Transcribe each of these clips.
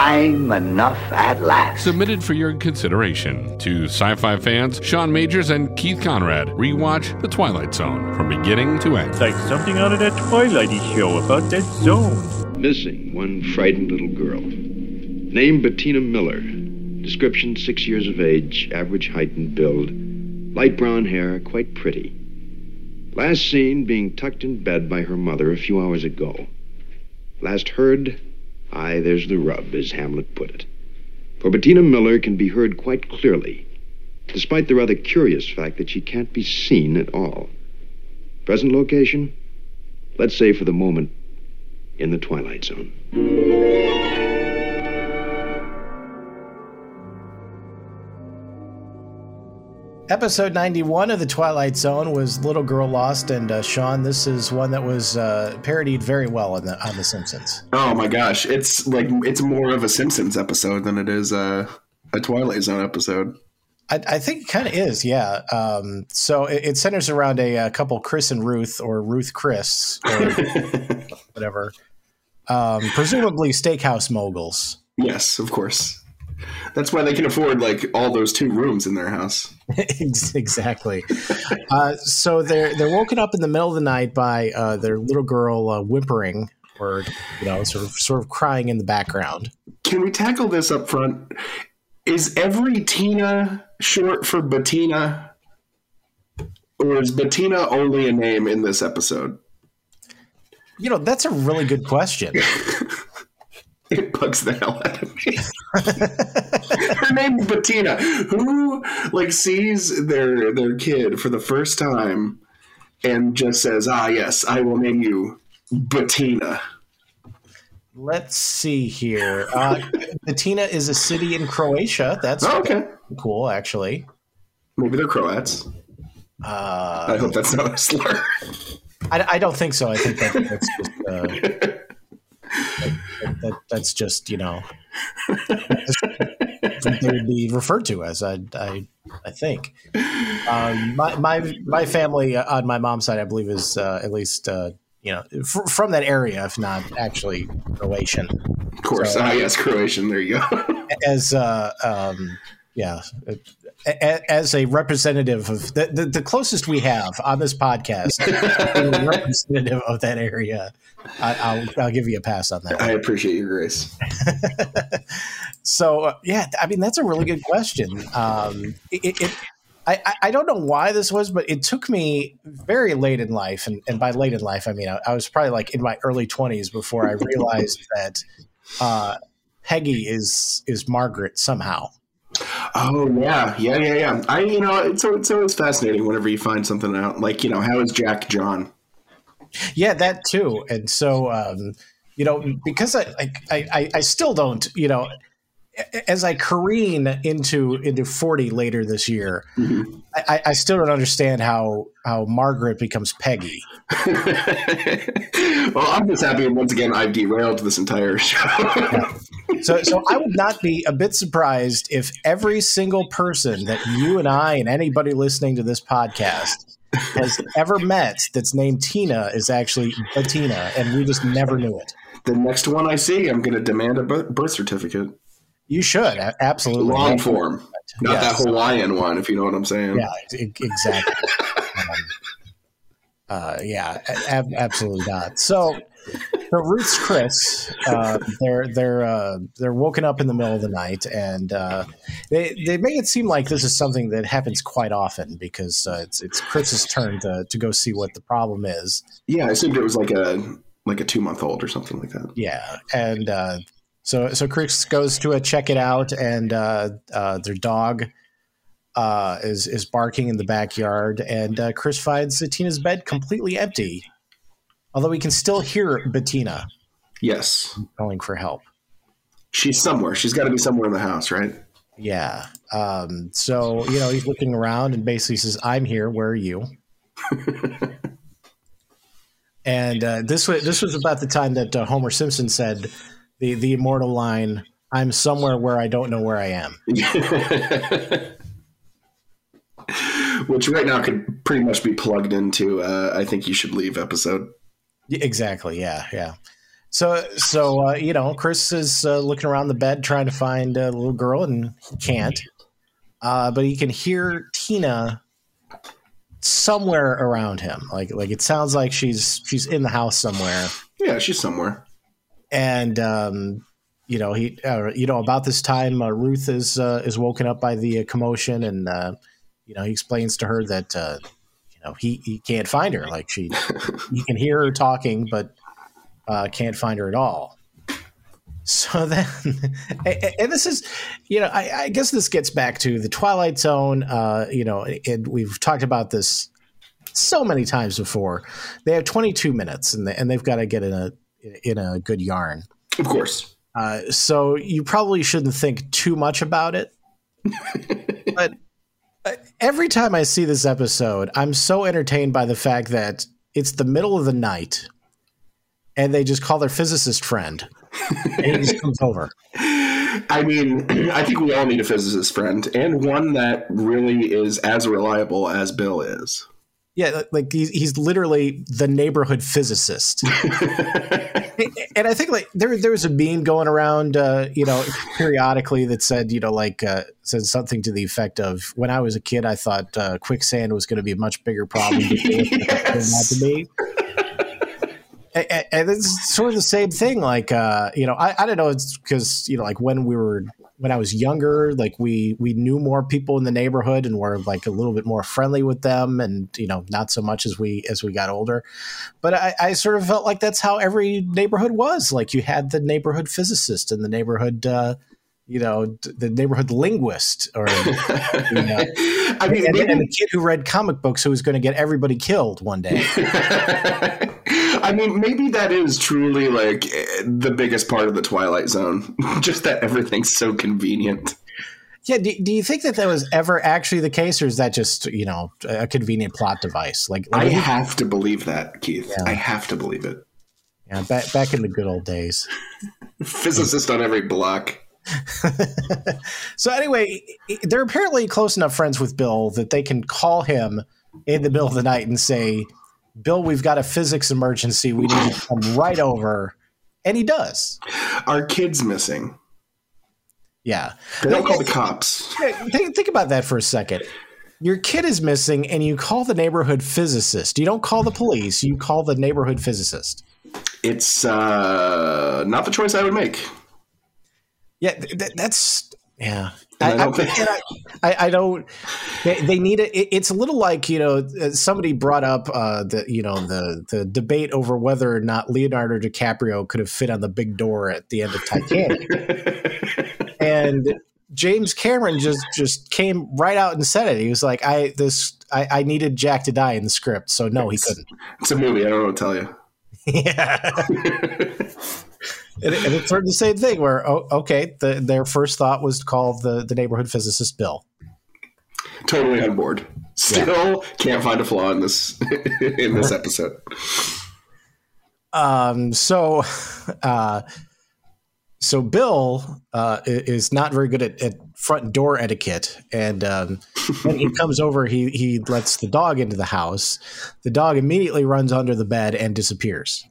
time enough at last. Submitted for your consideration to sci fi fans Sean Majors and Keith Conrad. Rewatch The Twilight Zone from beginning to end. It's like something out of that Twilighty show about that zone. Missing one frightened little girl. Name Bettina Miller. Description six years of age, average height and build. Light brown hair, quite pretty. Last seen being tucked in bed by her mother a few hours ago. Last heard, aye, there's the rub, as Hamlet put it. For Bettina Miller can be heard quite clearly, despite the rather curious fact that she can't be seen at all. Present location? Let's say for the moment, in the Twilight Zone. Episode 91 of The Twilight Zone was Little Girl Lost, and uh, Sean, this is one that was uh, parodied very well on the, on the Simpsons. Oh my gosh, it's like it's more of a Simpsons episode than it is a, a Twilight Zone episode. I, I think it kind of is, yeah. Um, so it, it, centers around a, a, couple, Chris and Ruth, or Ruth Chris, or whatever. Um, presumably steakhouse moguls. Yes, of course. That's why they can afford like all those two rooms in their house. exactly. uh, so they're they're woken up in the middle of the night by uh, their little girl uh, whimpering or you know sort of sort of crying in the background. Can we tackle this up front? Is every Tina short for Bettina, or is Bettina only a name in this episode? You know, that's a really good question. it bugs the hell out of me. Her name's Bettina. Who like sees their their kid for the first time and just says, "Ah, yes, I will name you Bettina." Let's see here. Uh, Bettina is a city in Croatia. That's oh, okay. Cool, actually. Maybe they're Croats. Uh, I hope that's not a slur. I, I don't think so. I think that, that's just. Uh, that, that's just you know they would be referred to as I I, I think um, my my my family on my mom's side I believe is uh, at least uh, you know from that area if not actually Croatian. Of course, so, ah, yes, Croatian. There you go. as uh, um, yeah, as a representative of the, the, the, closest we have on this podcast, representative of that area, I, will I'll give you a pass on that. I appreciate your grace. so uh, yeah, I mean that's a really good question. Um, it, it, I, I don't know why this was, but it took me very late in life, and, and by late in life, I mean I, I was probably like in my early twenties before I realized that uh, Peggy is is Margaret somehow. Oh yeah, yeah, yeah, yeah. I you know it's it's always fascinating whenever you find something out. Like you know how is Jack John? Yeah, that too. And so um, you know because I I I, I still don't you know as I careen into into forty later this year, mm-hmm. I, I, still don't understand how how Margaret becomes Peggy. well, I'm just happy once again I've derailed this entire show. yeah. So, so I would not be a bit surprised if every single person that you and I and anybody listening to this podcast has ever met that's named Tina is actually Bettina, and we just never knew it. The next one I see, I'm going to demand a birth certificate. You should absolutely long form, not yes. that Hawaiian one, if you know what I'm saying. Yeah, exactly. um, uh, yeah, ab- absolutely not. So, the Ruth's Chris, uh, they're they're uh, they're woken up in the middle of the night, and uh, they they make it seem like this is something that happens quite often because uh, it's it's Chris's turn to to go see what the problem is. Yeah, I assumed it was like a like a two month old or something like that. Yeah, and uh, so so Chris goes to a check it out, and uh, uh, their dog uh, is is barking in the backyard, and uh, Chris finds Bettina's bed completely empty, although we can still hear Bettina. Yes, calling for help. She's somewhere. She's got to be somewhere in the house, right? Yeah. Um, so you know he's looking around and basically says, "I'm here. Where are you?" and uh, this was this was about the time that uh, Homer Simpson said the the immortal line i'm somewhere where i don't know where i am which right now could pretty much be plugged into uh, i think you should leave episode exactly yeah yeah So, so uh, you know, Chris is uh, looking around the bed trying to find a little girl, and he can't. Uh, but he can hear Tina somewhere around him. Like, like it sounds like she's she's in the house somewhere. Yeah, she's somewhere. And um, you know, he, uh, you know, about this time, uh, Ruth is uh, is woken up by the uh, commotion, and uh, you know, he explains to her that uh, you know he he can't find her. Like she, he can hear her talking, but can't find her at all. So then, and this is, you know, I, I, guess this gets back to the Twilight Zone. You know, and we've talked about this so many times before. They have 22 minutes, and they, and they've got to get in a in a good yarn. Of course. Uh, so you probably shouldn't think too much about it. but uh, every time I see this episode, I'm so entertained by the fact that it's the middle of the night and they just call their physicist friend and he just comes over. I mean, I think we all need a physicist friend and one that really is as reliable as Bill is. Yeah, like he's, he's literally the neighborhood physicist. and I think like there there was a meme going around, uh, you know, periodically that said, you know, like uh, said something to the effect of, "When I was a kid, I thought uh, quicksand was going to be a much bigger problem than yes. to be." And, and it's sort of the same thing. Like, uh, you know, I, I don't know. It's because you know, like when we were when I was younger, like we we knew more people in the neighborhood and were like a little bit more friendly with them, and you know, not so much as we as we got older. But I, I sort of felt like that's how every neighborhood was. Like you had the neighborhood physicist and the neighborhood. Uh, you know, the neighborhood linguist, or you know, I mean, and, maybe, and the kid who read comic books who was going to get everybody killed one day. I mean, maybe that is truly like eh, the biggest part of the Twilight Zone, just that everything's so convenient. Yeah, do, do you think that that was ever actually the case, or is that just you know a convenient plot device? Like, like I have to believe that, Keith. Yeah. I have to believe it. Yeah, back back in the good old days. Physicist on every block. so anyway, they're apparently close enough friends with Bill that they can call him in the middle of the night and say, "Bill, we've got a physics emergency. We need to come right over." And he does. Our kid's missing. Yeah. They don't call the cops. Think, think about that for a second. Your kid is missing, and you call the neighborhood physicist. You don't call the police. You call the neighborhood physicist. It's uh, not the choice I would make. Yeah, th- that's yeah. I, I, I, I, I, don't. They, they need it. It's a little like you know uh, somebody brought up uh, the you know the the debate over whether or not Leonardo DiCaprio could have fit on the big door at the end of Titanic, and James Cameron just just came right out and said it. He was like, "I this I, I needed Jack to die in the script, so no, he couldn't." It's a movie. I don't know what to tell you. Yeah. and, and it's sort of the same thing where oh, okay the, their first thought was to call the, the neighborhood physicist bill. Totally on board. Still yeah. can't find a flaw in this in this episode. Um so uh so bill uh is not very good at, at front door etiquette. And um when he comes over he he lets the dog into the house. The dog immediately runs under the bed and disappears.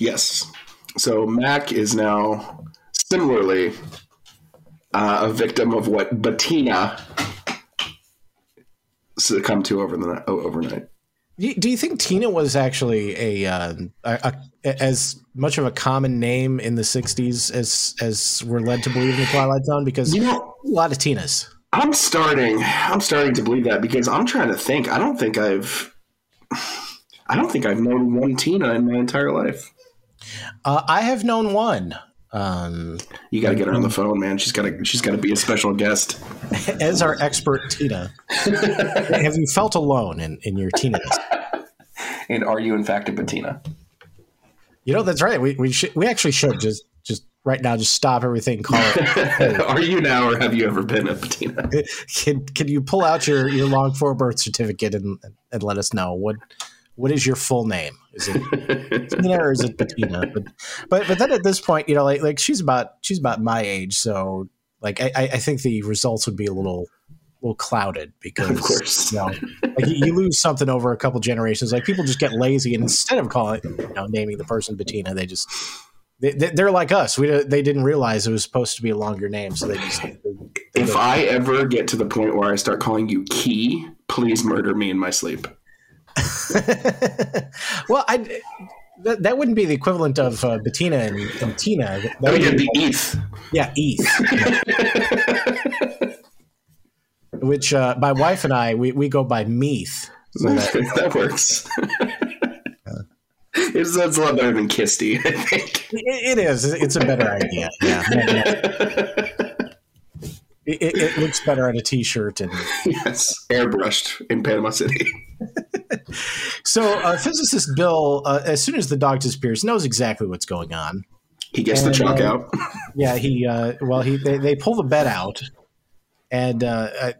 Yes so Mac is now similarly uh, a victim of what Bettina succumbed to over the overnight. Do you think Tina was actually a, uh, a, a, as much of a common name in the '60s as as we're led to believe in the Twilight Zone? Because you know, a lot of Tinas. I'm starting. I'm starting to believe that because I'm trying to think. I don't think I've. I don't think I've known one Tina in my entire life. Uh, I have known one. Um, you got to get her on the phone, man. She's got to. She's got to be a special guest. As our expert Tina, have you felt alone in in your Tina? and are you in fact a Bettina? You know that's right. We we should, we actually should just just right now just stop everything. Call it. are you now, or have you ever been a Bettina? Can can you pull out your your long form birth certificate and and let us know what what is your full name? Is it Tina or is it Bettina? But, but but then at this point, you know, like like she's about she's about my age, so like I, I think the results would be a little little clouded because of course you know like you lose something over a couple generations. Like people just get lazy and instead of calling you know naming the person Bettina, they just they, they- they're like us. We they didn't realize it was supposed to be a longer name, so they just. they- If I ever get to the point where I start calling you Key, please murder me in my sleep. well, I that, that wouldn't be the equivalent of uh, Bettina and, and Tina. That would be- the ETH. yeah, Eth. Which uh, my wife and I we, we go by Meath. So that, that works. it's, that's a lot better than Kisty, I think. it, it is. It's a better idea. Yeah. It, it, it looks better on a T-shirt, and yes, airbrushed in Panama City. So uh, physicist Bill, uh, as soon as the dog disappears, knows exactly what's going on. He gets the And, chalk uh, out. Yeah, he uh, well, he they, they pull the bed out, and uh, I,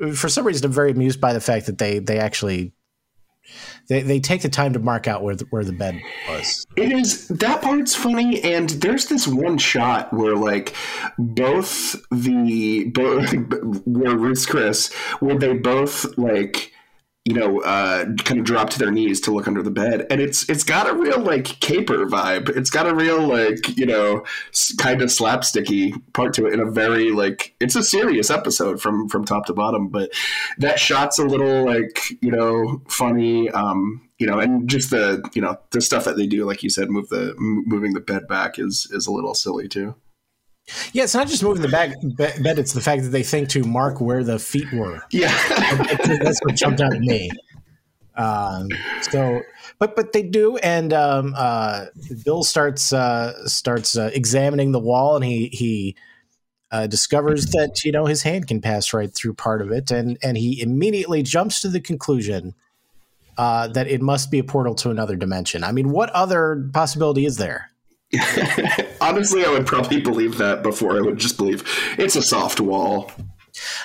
I for some reason I'm very amused by the fact that they they actually they, they take the time to mark out where the, where the bed was. It is that part's funny, and there's this one shot where like both the both where Ruth's Chris where they both like you know uh, kind of drop to their knees to look under the bed, and it's it's got a real like caper vibe. It's got a real like you know kind of slapsticky part to it in a very like it's a serious episode from from top to bottom, but that shot's a little like you know funny. Um, you know, and just the you know the stuff that they do, like you said, move the moving the bed back is is a little silly too. Yeah, it's not just moving the bag, bed; it's the fact that they think to mark where the feet were. Yeah, That's what jumped out at me. Um, so, but but they do, and um, uh, Bill starts uh, starts uh, examining the wall, and he he uh, discovers that you know his hand can pass right through part of it, and and he immediately jumps to the conclusion uh, that it must be a portal to another dimension. I mean, what other possibility is there? honestly, I would probably believe that before I would just believe it's a soft wall.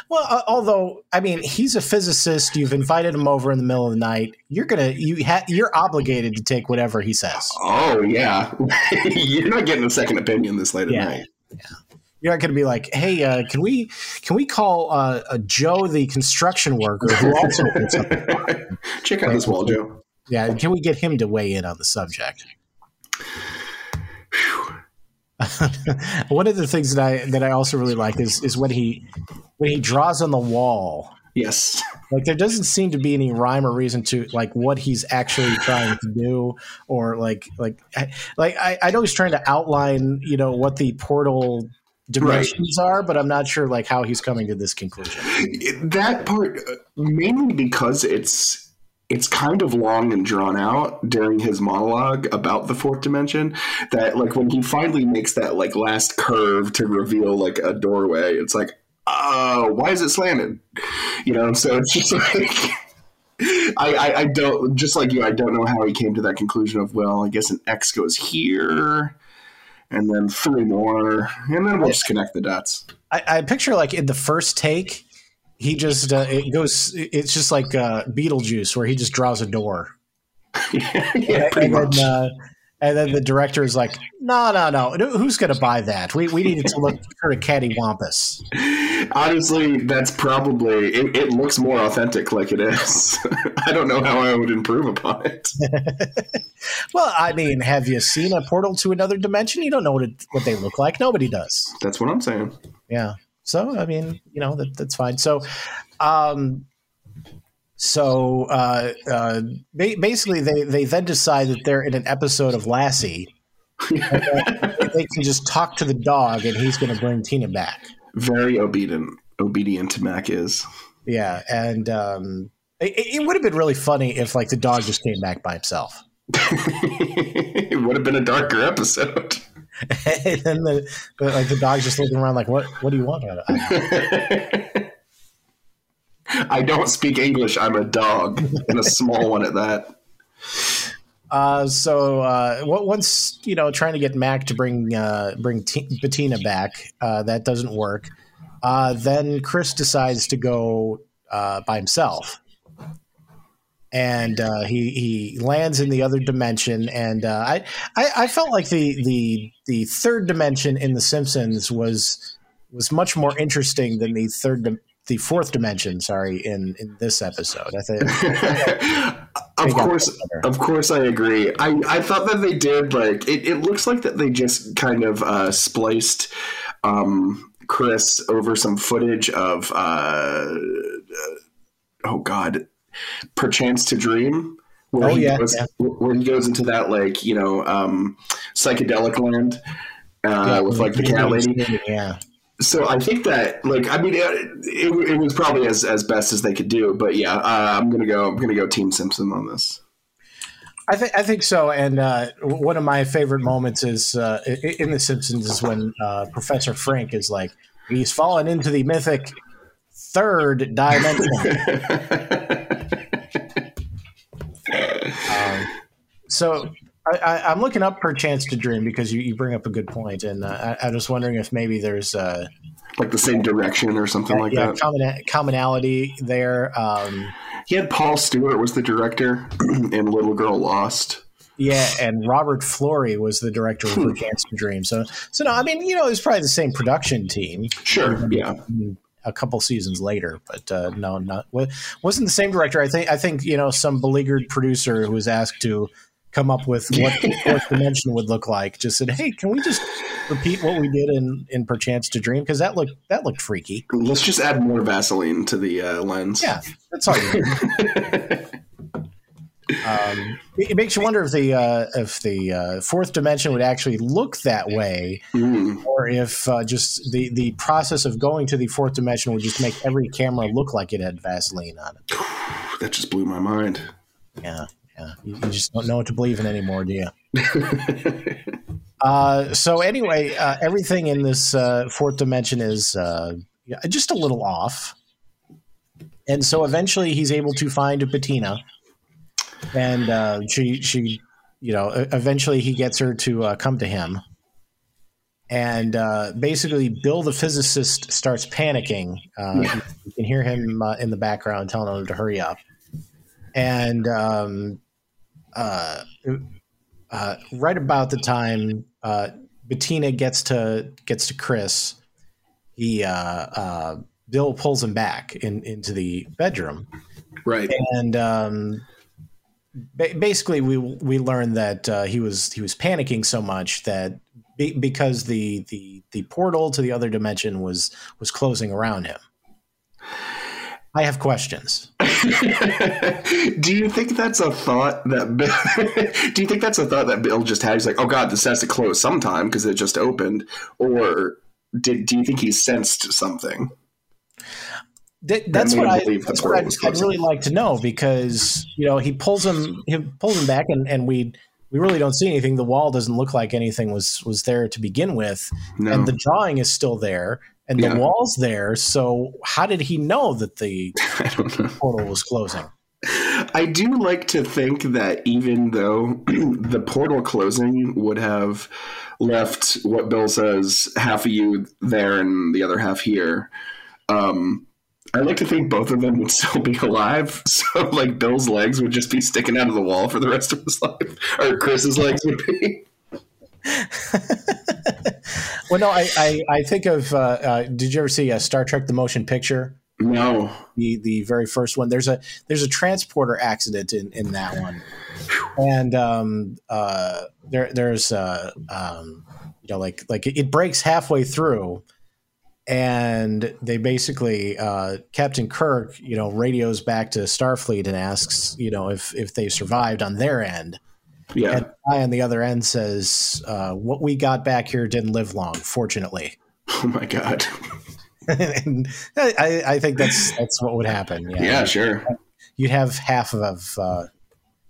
Well, uh, although I mean, he's a physicist. You've invited him over in the middle of the night. You're gonna you ha- you're obligated to take whatever he says. Oh yeah, you're not getting a second opinion this late Yeah. at night. Yeah. You're not going to be like, "Hey, uh, can we can we call uh, Joe the construction worker who also puts up?" Check out this wall, Joe. Yeah, can we get him to weigh in on the subject? One of the things that I that I also really like is is when he when he draws on the wall. Yes, Like there doesn't seem to be any rhyme or reason to like what he's actually trying to do, or like like I, like I, I know he's trying to outline you know what the portal dimensions are, but I'm not sure like how he's coming to this conclusion. that part uh, mainly because it's it's kind of long and drawn out during his monologue about the fourth dimension that like when he finally makes that like last curve to reveal like a doorway it's like oh why is it slanted? You know so it's just like I, I, I don't just like you I don't know how he came to that conclusion of well I guess an X goes here and then three more and then we'll just connect the dots. I, I picture like in the first take, he just uh, it goes. It's just like uh, Beetlejuice, where he just draws a door, yeah pretty and much then uh, and then the director is like, "No, no, no. Who's going to buy that? We we needed to look for a cattywampus." Honestly, that's probably it, it looks more authentic like it is. I don't know how I would improve upon it. Well, I mean, have you seen a portal to another dimension? You don't know what it, what they look like. Nobody does. That's what I'm saying. Yeah. So I mean, you know that that's fine. So, um, so uh, uh, ba- basically, they they then decide that they're in an episode of Lassie. They can just talk to the dog, and he's going to bring Tina back. Very obedient obedient Mac is. Yeah, and um, it, it would have been really funny if like the dog just came back by himself. it would have been a darker episode. and then the, the like the dog's just looking around like, what what do you want? I- I don't speak English. I'm a dog, and a small one at that. Uh, so uh, what- once you know, trying to get Mac to bring uh, bring T- Bettina back, uh, that doesn't work. Uh, then Chris decides to go uh, by himself, and uh, he he lands in the other dimension. And uh, I, I I felt like the the the third dimension in The Simpsons was was much more interesting than the third dim- the fourth dimension. Sorry, in in this episode, I think. of course, of course, I agree. I, I thought that they did like it. It looks like that they just kind of uh, spliced um, Chris over some footage of uh, oh god, perchance to dream. Where Oh, he yeah, goes, yeah. where he goes into that like you know um, psychedelic land uh, with like the cat lady. Yeah. So I think that, like, I mean, it, it, it was probably as, as best as they could do. But yeah, uh, I'm gonna go. I'm gonna go Team Simpson on this. I think I think so. And uh, one of my favorite moments is uh, in The Simpsons is when uh, Professor Frink is like, he's fallen into the mythic third dimension. so I, I, I'm looking up perchance to dream because you, you bring up a good point, and uh, I, I was wondering if maybe there's uh, like the same direction or something like yeah, that. common, commonality there. Um, He had Paul Stewart was the director in Little Girl Lost. Yeah, and Robert Florey was the director of Perchance to Dream. So, so no, I mean, you know, it's probably the same production team Sure, yeah. a couple seasons later, but uh, no, not wa- wasn't the same director. I think I think you know some beleaguered producer who was asked to come up with what the fourth dimension would look like. Just said, "Hey, can we just repeat what we did in in Perchance to Dream? Because that looked that looked freaky." Let's just add more Vaseline to the uh, lens. Yeah, that's all you um, it, it makes you wonder if the uh, if the uh, fourth dimension would actually look that way, Mm. or if uh, just the the process of going to the fourth dimension would just make every camera look like it had Vaseline on it. That just blew my mind. Yeah, yeah. You, you just don't know what to believe in anymore, do you? uh, so anyway, uh, everything in this uh, fourth dimension is uh, just a little off, and so eventually he's able to find Bettina, and uh, she she you know eventually he gets her to uh, come to him. And uh, basically, Bill the physicist starts panicking. Uh, You can hear him uh, in the background telling him to hurry up and um, uh, uh, right about the time uh, Bettina gets to gets to Chris, he uh, uh, Bill pulls him back in, into the bedroom, Right. and um, ba- basically we we learned that uh, he was he was panicking so much that be- because the, the the portal to the other dimension was was closing around him. I have questions. do you think that's a thought that Bill, do you think that's a thought that Bill just had? He's like, oh god, this has to close sometime because it just opened, or did do you think he sensed something? That, that's made what I. believe That's portal what I'd, was I'd really like to know because you know he pulls him he pulls him back and, and we we really don't see anything. The wall doesn't look like anything was was there to begin with, No. and the drawing is still there, and Yeah. the wall's there. So how did he know that the know. portal was closing? I do like to think that even though the portal closing would have left what Bill says half of you there and the other half here, um, I like to think both of them would still be alive. So, like, Bill's legs would just be sticking out of the wall for the rest of his life, or Chris's legs would be. Well, no, I I, I think of. Uh, uh, did you ever see uh, Star Trek: The Motion Picture? No. the the very first one. There's a there's a transporter accident in in that one, and um uh there there's uh um you know like like it, it breaks halfway through, and they basically uh Captain Kirk you know radios back to Starfleet and asks you know if if they survived on their end. Yeah. And the guy on the other end says, uh, "What we got back here didn't live long, fortunately." Oh my god. and I, I think that's that's what would happen. Yeah, Yeah, sure. you'd have half of uh,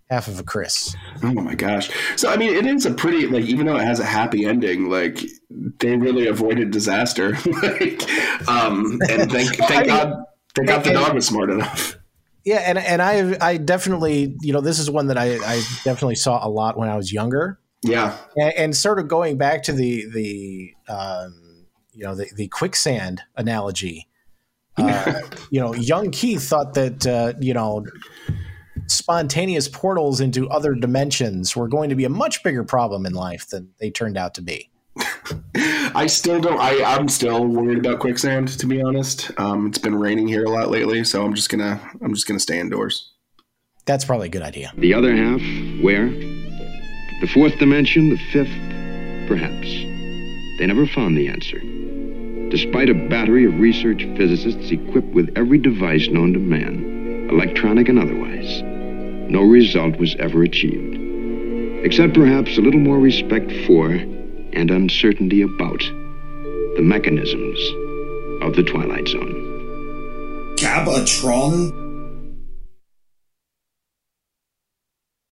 half of a Chris. Oh my gosh. So I mean it is a pretty like even though it has a happy ending, like they really avoided disaster. like um and thank thank God thank God the dog was smart enough. Yeah, and and I I definitely you know this is one that I, I definitely saw a lot when I was younger, Yeah. and, and sort of going back to the the um, you know the, the quicksand analogy. Uh, you know, young Keith thought that uh, you know spontaneous portals into other dimensions were going to be a much bigger problem in life than they turned out to be. I, I still don't. I I'm still worried about quicksand. To be honest, um, it's been raining here a lot lately, so I'm just gonna I'm just gonna stay indoors. That's probably a good idea. The other half, where? The fourth dimension, the fifth, perhaps. They never found the answer. Despite a battery of research physicists equipped with every device known to man, electronic and otherwise, no result was ever achieved. Except perhaps a little more respect for and uncertainty about the mechanisms of the Twilight Zone. Gabatron?